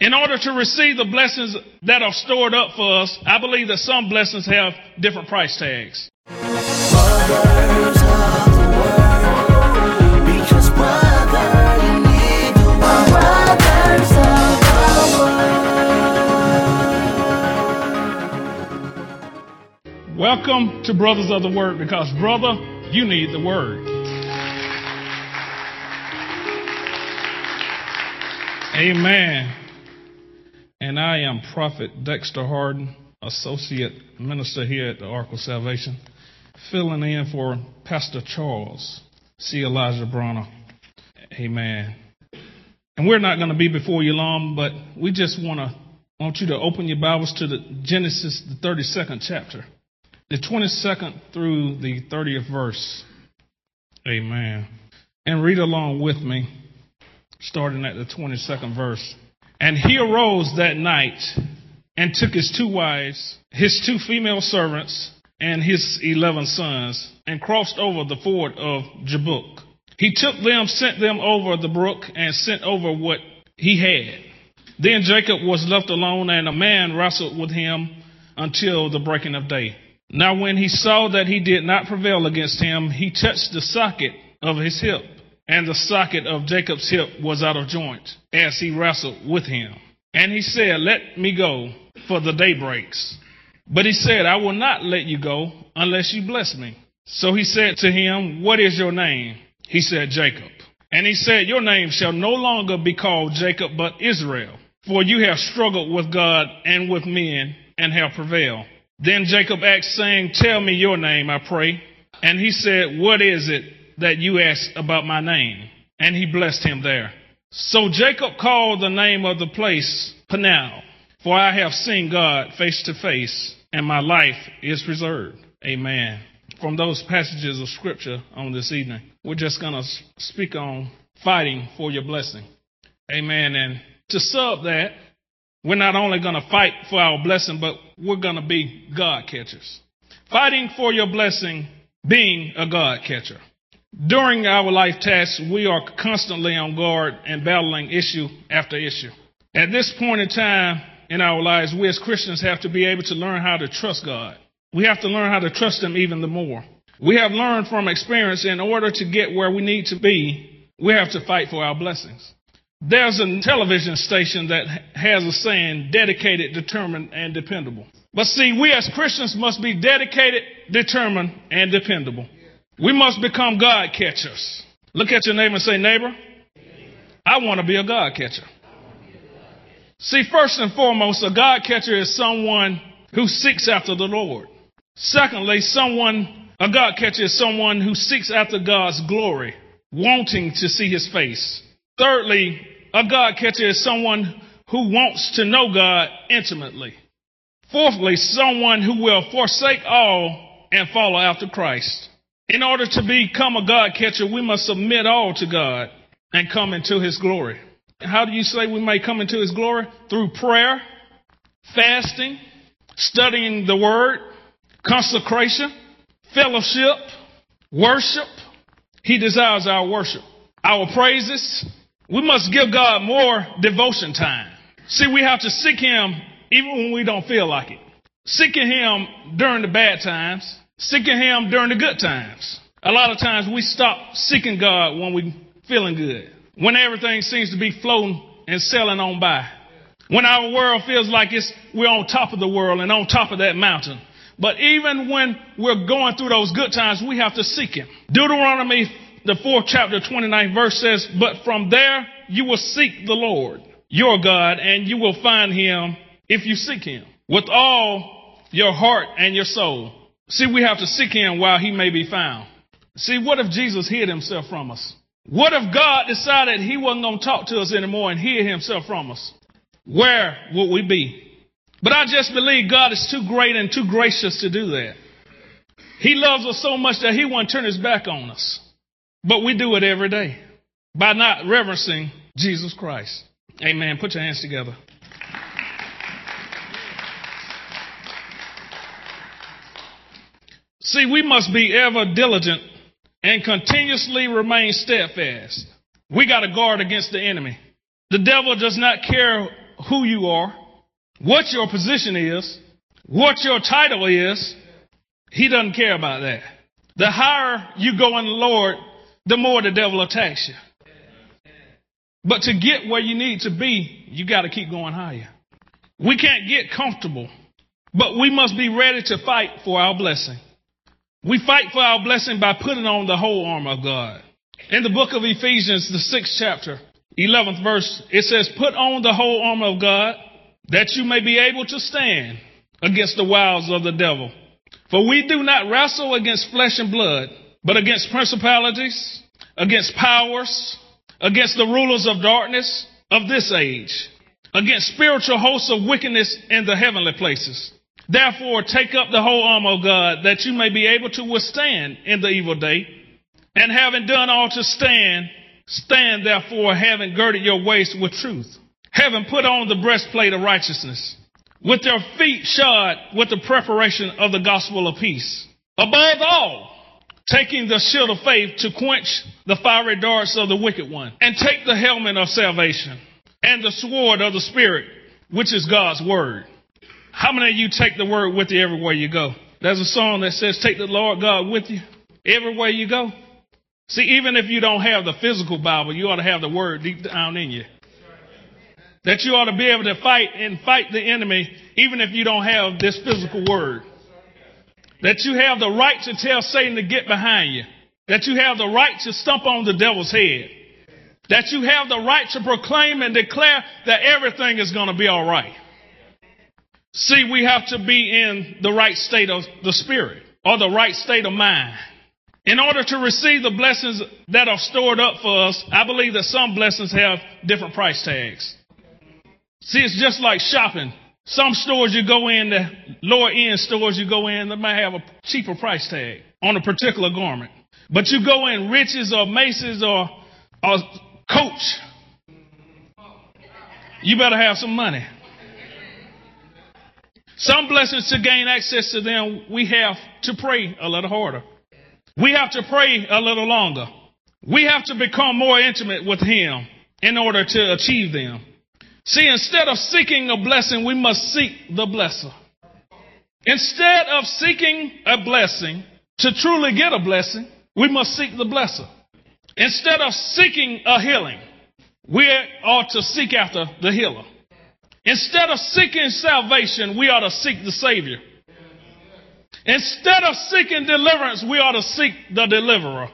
In order to receive the blessings that are stored up for us, I believe that some blessings have different price tags. Welcome to Brothers of the Word because, brother, you need the Word. Amen. And I am Prophet Dexter Harden, Associate Minister here at the Ark of Salvation, filling in for Pastor Charles C. Elijah Bronner. Amen. And we're not going to be before you long, but we just want to want you to open your Bibles to the Genesis, the 32nd chapter, the 22nd through the 30th verse. Amen. And read along with me, starting at the 22nd verse. And he arose that night and took his two wives, his two female servants, and his eleven sons, and crossed over the ford of Jabbok. He took them, sent them over the brook, and sent over what he had. Then Jacob was left alone, and a man wrestled with him until the breaking of day. Now, when he saw that he did not prevail against him, he touched the socket of his hip, and the socket of Jacob's hip was out of joint as he wrestled with him. And he said, Let me go, for the day breaks. But he said, I will not let you go unless you bless me. So he said to him, What is your name? He said, Jacob. And he said, Your name shall no longer be called Jacob, but Israel, for you have struggled with God and with men and have prevailed. Then Jacob asked, saying, Tell me your name, I pray. And he said, What is it that you asked about my name? And he blessed him there. So Jacob called the name of the place Peniel, for I have seen God face to face, and my life is preserved. Amen. From those passages of scripture on this evening, we're just going to speak on fighting for your blessing. Amen. And to sub that, we're not only going to fight for our blessing, but we're going to be God catchers. Fighting for your blessing, being a God catcher. During our life tasks, we are constantly on guard and battling issue after issue. At this point in time in our lives, we as Christians have to be able to learn how to trust God. We have to learn how to trust Him even the more. We have learned from experience in order to get where we need to be, we have to fight for our blessings. There's a television station that has a saying, dedicated, determined, and dependable. But see, we as Christians must be dedicated, determined, and dependable. We must become God catchers. Look at your neighbor and say, neighbor, I want to be a God catcher. See, first and foremost, a God catcher is someone who seeks after the Lord. Secondly, someone, a God catcher is someone who seeks after God's glory, wanting to see his face. Thirdly, a God catcher is someone who wants to know God intimately. Fourthly, someone who will forsake all and follow after Christ. In order to become a God catcher, we must submit all to God and come into his glory. How do you say we may come into his glory? Through prayer, fasting, studying the word, consecration, fellowship, worship. He desires our worship, our praises. We must give God more devotion time. See, we have to seek him even when we don't feel like it. Seeking him during the bad times, seeking him during the good times. A lot of times we stop seeking God when we're feeling good, when everything seems to be floating and sailing on by, when our world feels like it's we're on top of the world and on top of that mountain. But even when we're going through those good times, we have to seek him. Deuteronomy, the fourth chapter, 29th verse says, But from there you will seek the Lord, your God, and you will find him if you seek him with all your heart and your soul. See, we have to seek him while he may be found. See, what if Jesus hid himself from us? What if God decided he wasn't going to talk to us anymore and hid himself from us? Where would we be? But I just believe God is too great and too gracious to do that. He loves us so much that he won't turn his back on us. But we do it every day by not reverencing Jesus Christ. Amen. Put your hands together. See, we must be ever diligent and continuously remain steadfast. We got to guard against the enemy. The devil does not care who you are, what your position is, what your title is. He doesn't care about that. The higher you go in the Lord, the more the devil attacks you. But to get where you need to be, you got to keep going higher. We can't get comfortable, but we must be ready to fight for our blessing. We fight for our blessing by putting on the whole armor of God. In the book of Ephesians, the sixth chapter, 11th verse, it says, Put on the whole armor of God that you may be able to stand against the wiles of the devil. For we do not wrestle against flesh and blood, but against principalities, against powers, against the rulers of darkness of this age, against spiritual hosts of wickedness in the heavenly places. Therefore, take up the whole armor of God that you may be able to withstand in the evil day. And having done all to stand, stand therefore having girded your waist with truth, having put on the breastplate of righteousness, with your feet shod with the preparation of the gospel of peace. Above all, taking the shield of faith to quench the fiery darts of the wicked one, and take the helmet of salvation and the sword of the Spirit, which is God's word. How many of you take the word with you everywhere you go? There's a song that says, Take the Lord God with you everywhere you go. See, even if you don't have the physical Bible, you ought to have the word deep down in you. That you ought to be able to fight and fight the enemy, even if you don't have this physical word. That you have the right to tell Satan to get behind you. That you have the right to stump on the devil's head. That you have the right to proclaim and declare that everything is going to be all right. See, we have to be in the right state of the spirit or the right state of mind. In order to receive the blessings that are stored up for us, I believe that some blessings have different price tags. See, it's just like shopping. Some stores you go in, the lower end stores you go in, they might have a cheaper price tag on a particular garment. But you go in Rich's or Macy's or, or Coach, you better have some money. Some blessings to gain access to them, we have to pray a little harder. We have to pray a little longer. We have to become more intimate with Him in order to achieve them. See, instead of seeking a blessing, we must seek the blesser. Instead of seeking a blessing to truly get a blessing, we must seek the blesser. Instead of seeking a healing, we ought to seek after the healer. Instead of seeking salvation, we ought to seek the Savior. Instead of seeking deliverance, we ought to seek the deliverer.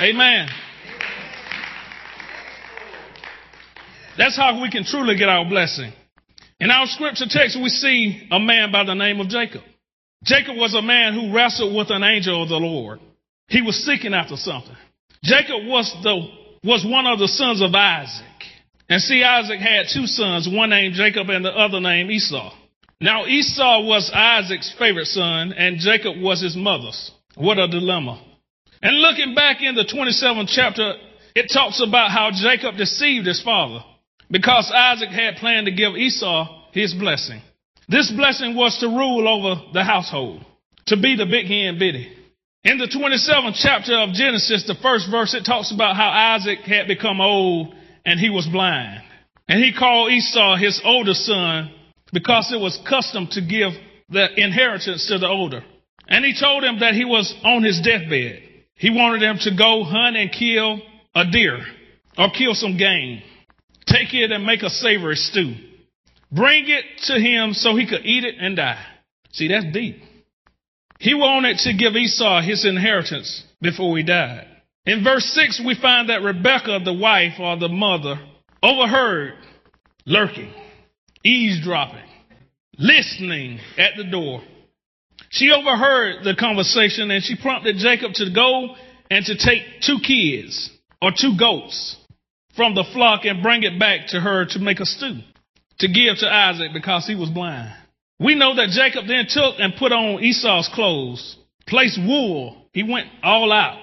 Amen. That's how we can truly get our blessing. In our scripture text, we see a man by the name of Jacob. Jacob was a man who wrestled with an angel of the Lord. He was seeking after something. Jacob was the, was one of the sons of Isaac. And see, Isaac had two sons, one named Jacob and the other named Esau. Now Esau was Isaac's favorite son and Jacob was his mother's. What a dilemma. And looking back in the 27th chapter, it talks about how Jacob deceived his father because Isaac had planned to give Esau his blessing. This blessing was to rule over the household, to be the big hen biddy. In the 27th chapter of Genesis, the first verse, it talks about how Isaac had become old and he was blind. And he called Esau his older son because it was custom to give the inheritance to the older. And he told him that he was on his deathbed. He wanted him to go hunt and kill a deer or kill some game. Take it and make a savory stew. Bring it to him so he could eat it and die. See, that's deep. He wanted to give Esau his inheritance before he died. In verse 6, we find that Rebecca, the wife or the mother, overheard lurking, eavesdropping, listening at the door. She overheard the conversation and she prompted Jacob to go and to take two kids or two goats from the flock and bring it back to her to make a stew to give to Isaac because he was blind. We know that Jacob then took and put on Esau's clothes, placed wool. He went all out,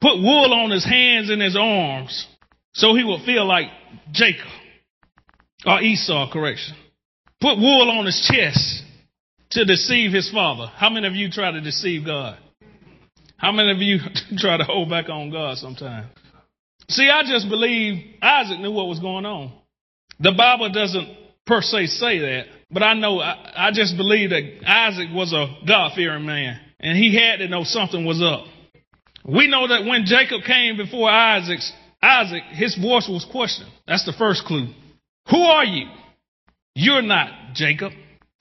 put wool on his hands and his arms so he would feel like Jacob or Esau, correction. Put wool on his chest to deceive his father. How many of you try to deceive God? How many of you try to hold back on God sometimes? See, I just believe Isaac knew what was going on. The Bible doesn't per se say that, but I know, I, I just believe that Isaac was a God fearing man and he had to know something was up. We know that when Jacob came before Isaac's, Isaac, his voice was questioned. That's the first clue. Who are you? You're not Jacob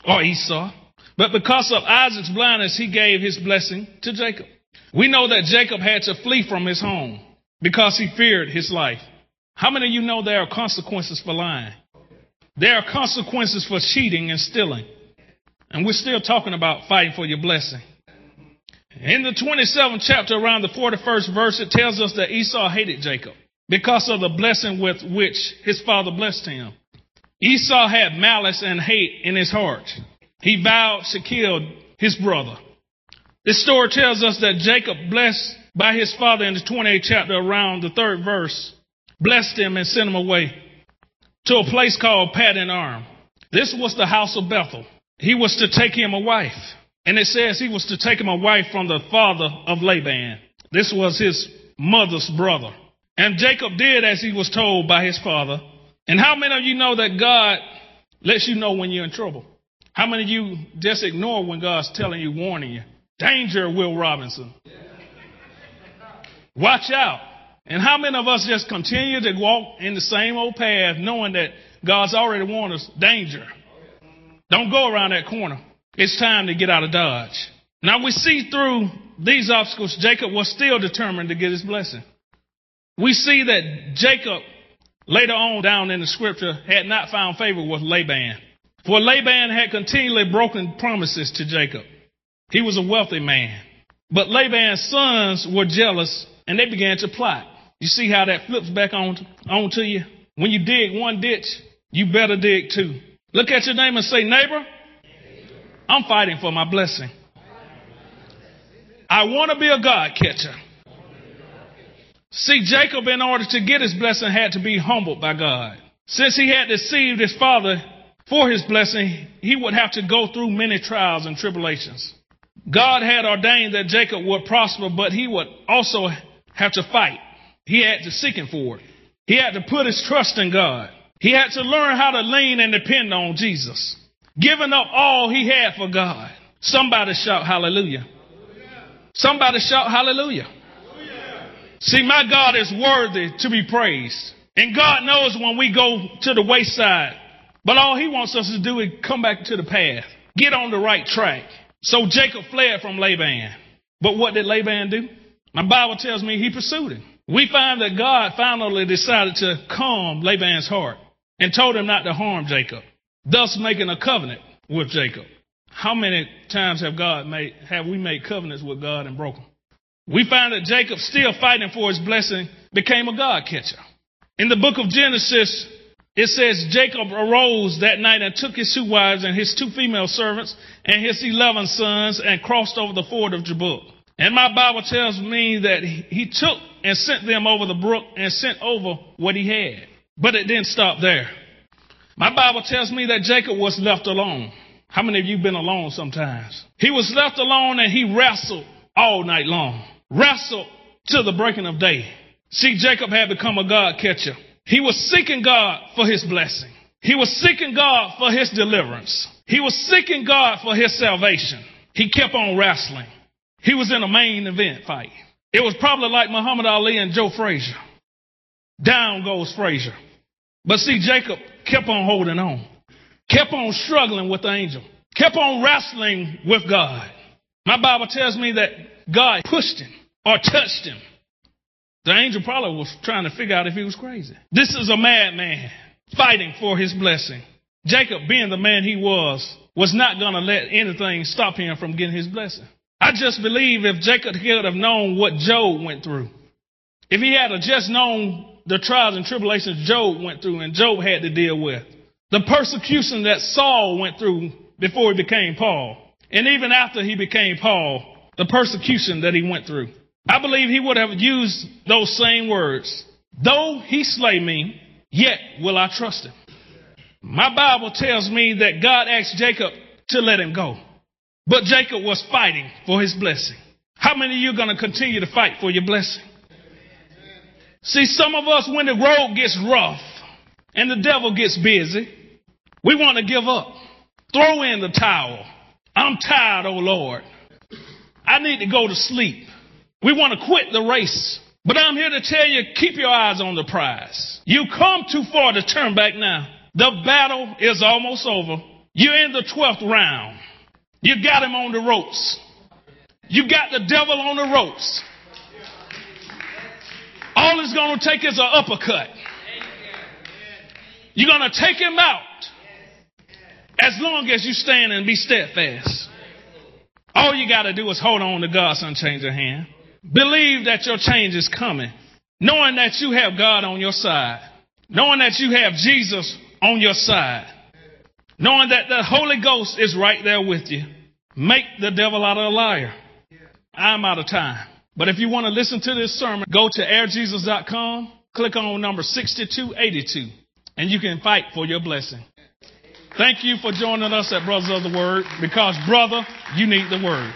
or Esau. But because of Isaac's blindness, he gave his blessing to Jacob. We know that Jacob had to flee from his home because he feared his life. How many of you know there are consequences for lying? There are consequences for cheating and stealing. And we're still talking about fighting for your blessing. In the 27th chapter, around the 41st verse, it tells us that Esau hated Jacob because of the blessing with which his father blessed him. Esau had malice and hate in his heart. He vowed to kill his brother. This story tells us that Jacob, blessed by his father in the 28th chapter, around the third verse, blessed him and sent him away to a place called Paddan Aram. This was the house of Bethel. He was to take him a wife. And it says he was to take him wife from the father of Laban. This was his mother's brother. And Jacob did as he was told by his father. And how many of you know that God lets you know when you're in trouble? How many of you just ignore when God's telling you, warning you? Danger, Will Robinson. Watch out. And how many of us just continue to walk in the same old path knowing that God's already warned us, danger. Don't go around that corner. It's time to get out of Dodge. Now we see through these obstacles, Jacob was still determined to get his blessing. We see that Jacob, later on down in the scripture, had not found favor with Laban. For Laban had continually broken promises to Jacob. He was a wealthy man. But Laban's sons were jealous and they began to plot. You see how that flips back on, on to you? When you dig one ditch, you better dig two. Look at your neighbor and say, neighbor, I'm fighting for my blessing. I want to be a God catcher. See, Jacob, in order to get his blessing, had to be humbled by God. Since he had deceived his father for his blessing, he would have to go through many trials and tribulations. God had ordained that Jacob would prosper, but he would also have to fight. He had to seek him for it. He had to put his trust in God. He had to learn how to lean and depend on Jesus, giving up all he had for God. Somebody shout hallelujah. Somebody shout hallelujah. See, my God is worthy to be praised. And God knows when we go to the wayside, but all he wants us to do is come back to the path, get on the right track. So Jacob fled from Laban. But what did Laban do? My Bible tells me he pursued him. We find that God finally decided to calm Laban's heart and told him not to harm Jacob, thus making a covenant with Jacob. How many times have God made, have we made covenants with God and broken? We find that Jacob, still fighting for his blessing, became a God catcher. In the book of Genesis, it says Jacob arose that night and took his two wives and his two female servants and his eleven sons and crossed over the ford of Jabbok. And my Bible tells me that he took and sent them over the brook and sent over what he had. But it didn't stop there. My Bible tells me that Jacob was left alone. How many of you been alone sometimes? He was left alone and he wrestled all night long. Wrestled till the breaking of day. See, Jacob had become a God catcher. He was seeking God for his blessing. He was seeking God for his deliverance. He was seeking God for his salvation. He kept on wrestling. He was in a main event fight. It was probably like Muhammad Ali and Joe Frazier. Down goes Frazier. But see, Jacob kept on holding on, kept on struggling with the angel, kept on wrestling with God. My Bible tells me that God pushed him or touched him. The angel probably was trying to figure out if he was crazy. This is a madman fighting for his blessing. Jacob, being the man he was, was not going to let anything stop him from getting his blessing. I just believe if Jacob could have known what Job went through, if he had just known the trials and tribulations Job went through and Job had to deal with, the persecution that Saul went through before he became Paul, and even after he became Paul, the persecution that he went through. I believe he would have used those same words. Though he slay me, yet will I trust him. My Bible tells me that God asked Jacob to let him go. But Jacob was fighting for his blessing. How many of you are going to continue to fight for your blessing? See, some of us, when the road gets rough, and the devil gets busy, we want to give up. Throw in the towel. I'm tired, oh Lord. I need to go to sleep. We want to quit the race. But I'm here to tell you, keep your eyes on the prize. You come too far to turn back now. The battle is almost over. You're in the 12th round. You got him on the ropes. You got the devil on the ropes. All it's going to take is an uppercut. You're going to take him out as long as you stand and be steadfast. All you got to do is hold on to God's unchanging hand. Believe that your change is coming, knowing that you have God on your side, knowing that you have Jesus on your side, knowing that the Holy Ghost is right there with you. Make the devil out of a liar. I'm out of time. But if you want to listen to this sermon, go to airjesus.com, click on number 6282, and you can fight for your blessing. Thank you for joining us at Brothers of the Word because, brother, you need the Word.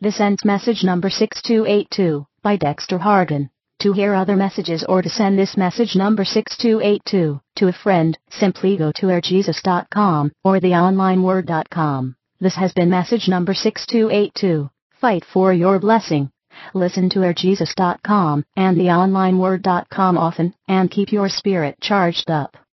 This ends message number 6282 by Dexter Harden. To hear other messages or to send this message number 6282 to a friend, simply go to airjesus.com or theonlineword.com. This has been message number 6282. Fight for your blessing. Listen to airjesus.com and theonlineword.com often and keep your spirit charged up.